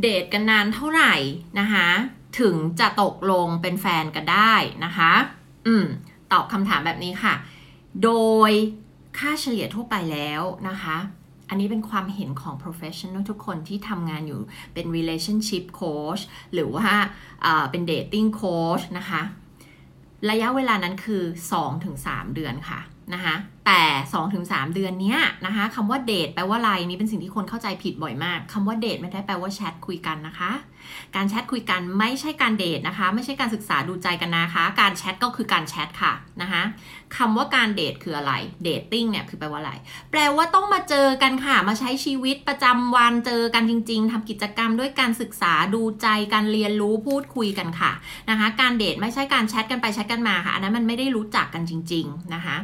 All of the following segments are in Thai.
เดทกันนานเท่าไหร่นะคะถึงจะตกลงเป็นแฟนกันได้นะคะ อืม ตอบคำถามแบบนี้ค่ะ โดยค่าเฉลี่ยทั่วไปแล้วนะคะ อันนี้เป็นความเห็นของ professional ทุกคนที่ทำงานอยู่เป็น relationship coach หรือว่าเป็น dating coach นะคะ ระยะเวลานั้นคือ 2-3 เดือนค่ะ นะคะแต่2-3 เดือนเนี้ยนะคะคำว่าเดทแปลว่าอะไรนี่เป็นสิ่งที่คนเข้าใจผิดบ่อยมากคำว่าเดทไม่ได้แปลว่าแชทคุยกันนะคะ การแชทคุยกันไม่ใช่การเดทนะคะ ไม่ใช่การศึกษาดูใจกันนะคะ การแชทก็คือการแชทค่ะนะคะคำว่าการเดทคืออะไรเดทติ้งเนี่ยคือแปลว่าอะไร แปลว่าต้องมาเจอกันค่ะ มาใช้ชีวิตประจำวันเจอกันจริง ๆทำกิจกรรมด้วยการศึกษาดูใจการเรียนรู้พูดคุยกันค่ะนะคะ การเดทไม่ใช่การแชทกันไปแชทกันมาค่ะอันนั้นมันไม่ได้รู้จักกันจริง ๆนะคะ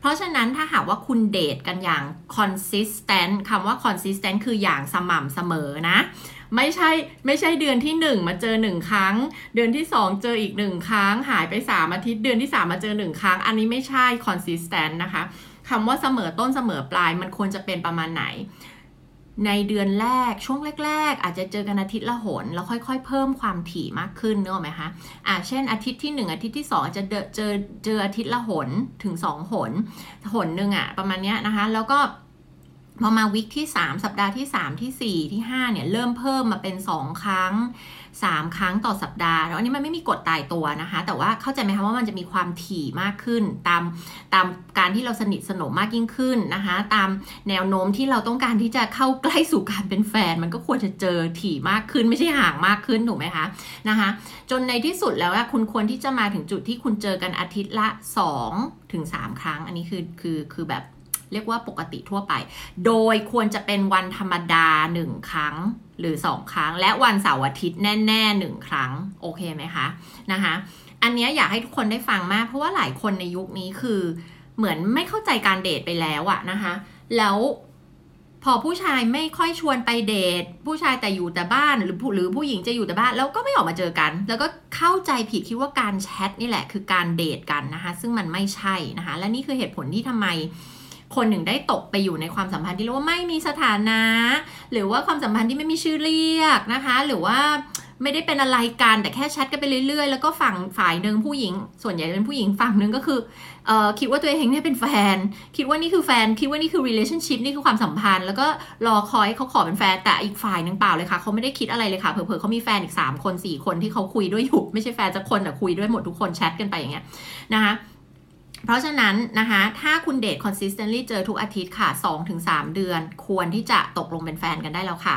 เพราะฉะนั้นถ้าหากว่าคุณเดทกันอย่าง consistent คำว่า consistent คืออย่างสม่ำเสมอนะ ไม่ใช่ไม่ใช่เดือนที่ 1 มาเจอ 1 ครั้ง เดือนที่ 2 เจออีก 1 ครั้ง หายไป 3 อาทิตย์เดือนที่ 3 มาเจอ 1 ครั้ง อันนี้ไม่ใช่ consistent นะคะคำว่าเสมอต้นเสมอปลายมันควรจะเป็นประมาณไหน ในเดือนแรกช่วงแรก ๆ อาจจะเจอกันอาทิตย์ละหนแล้วค่อย ๆ เพิ่มความถี่มากขึ้นเนอะไหมคะอ่าเช่นอาทิตย์ที่ 1 อาทิตย์ที่2อาจจะเจอเจออาทิตย์ละหนถึง 2 หน หนหนึ่งอะประมาณเนี้ยนะคะ แล้วก็ พอมาวิกที่ 3 สัปดาห์ที่ 3 ที่ 4 ที่ 5 เนี่ย เริ่มเพิ่มมาเป็น 2 ครั้ง 3 ครั้งต่อสัปดาห์ แล้วอันนี้มันไม่มีกฎตายตัวนะคะ แต่ว่าเข้าใจไหมคะว่ามันจะมีความถี่มากขึ้น ตามตามการที่เราสนิทสนมมากยิ่งขึ้นนะคะ ตามแนวโน้มที่เราต้องการที่จะเข้าใกล้สู่การเป็นแฟน มันก็ควรจะเจอถี่มากขึ้น ไม่ใช่ห่างมากขึ้นถูกไหมคะนะคะ จนในที่สุดแล้วคุณควรที่จะมาถึงจุดที่คุณเจอกันอาทิตย์ละ2ถึง3ครั้ง อันนี้คือคือคือแบบ เรียกว่าปกติทั่วไป โดยควรจะเป็นวันธรรมดา 1 ครั้งหรือ 2 ครั้ง และวันเสาร์อาทิตย์แน่ๆ 1 ครั้ง โอเคไหมคะนะคะอันนี้อยากให้ทุกคนได้ฟังมาก เพราะว่าหลายคนในยุคนี้คือเหมือนไม่เข้าใจการเดทไปแล้วอะนะคะ แล้วพอผู้ชายไม่ค่อยชวนไปเดท ผู้ชายแต่อยู่แต่บ้านหรือหรือผู้หญิงจะอยู่แต่บ้าน แล้วก็ไม่ออกมาเจอกัน แล้วก็เข้าใจผิดคิดว่าการแชทนี่แหละ คือการเดทกันนะคะ ซึ่งมันไม่ใช่นะคะ และนี่คือเหตุผลที่ทำไม คนหนึ่งได้ตกไปอยู่ในความสัมพันธ์ที่เรียกว่าไม่มีสถานะ หรือว่าความสัมพันธ์ที่ไม่มีชื่อเรียกนะคะ หรือว่าไม่ได้เป็นอะไรกันแต่แค่แชทกันไปเรื่อยๆ แล้วก็ฝั่งฝ่ายหนึ่งผู้หญิง ส่วนใหญ่เป็นผู้หญิงฝั่งหนึ่งก็คือเออคิดว่าตัวเองเนี่ยเป็นแฟน คิดว่านี่คือแฟน คิดว่านี่คือ relationship นี่คือความสัมพันธ์ แล้วก็รอคอยเขาขอเป็นแฟน แต่อีกฝ่ายนึงเปล่าเลยค่ะเขาไม่ได้คิดอะไรเลยค่ะเผลอๆเขามีแฟนอีก 3 คน 4 คนที่เขาคุยด้วยอยู่ ไม่ใช่แฟนจะคนแต่คุยด้วยหมดทุกคนแชทกันไปอย่างเงี้ยนะคะ เพราะฉะนั้นนะคะ ถ้าคุณเดท consistently เจอทุกอาทิตย์ค่ะ 2-3 เดือน ควรที่จะตกลงเป็นแฟนกันได้แล้วค่ะ